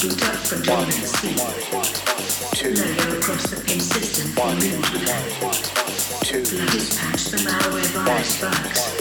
Boot up container two, Logo across the pin system. One. Dispatch the malware virus bugs.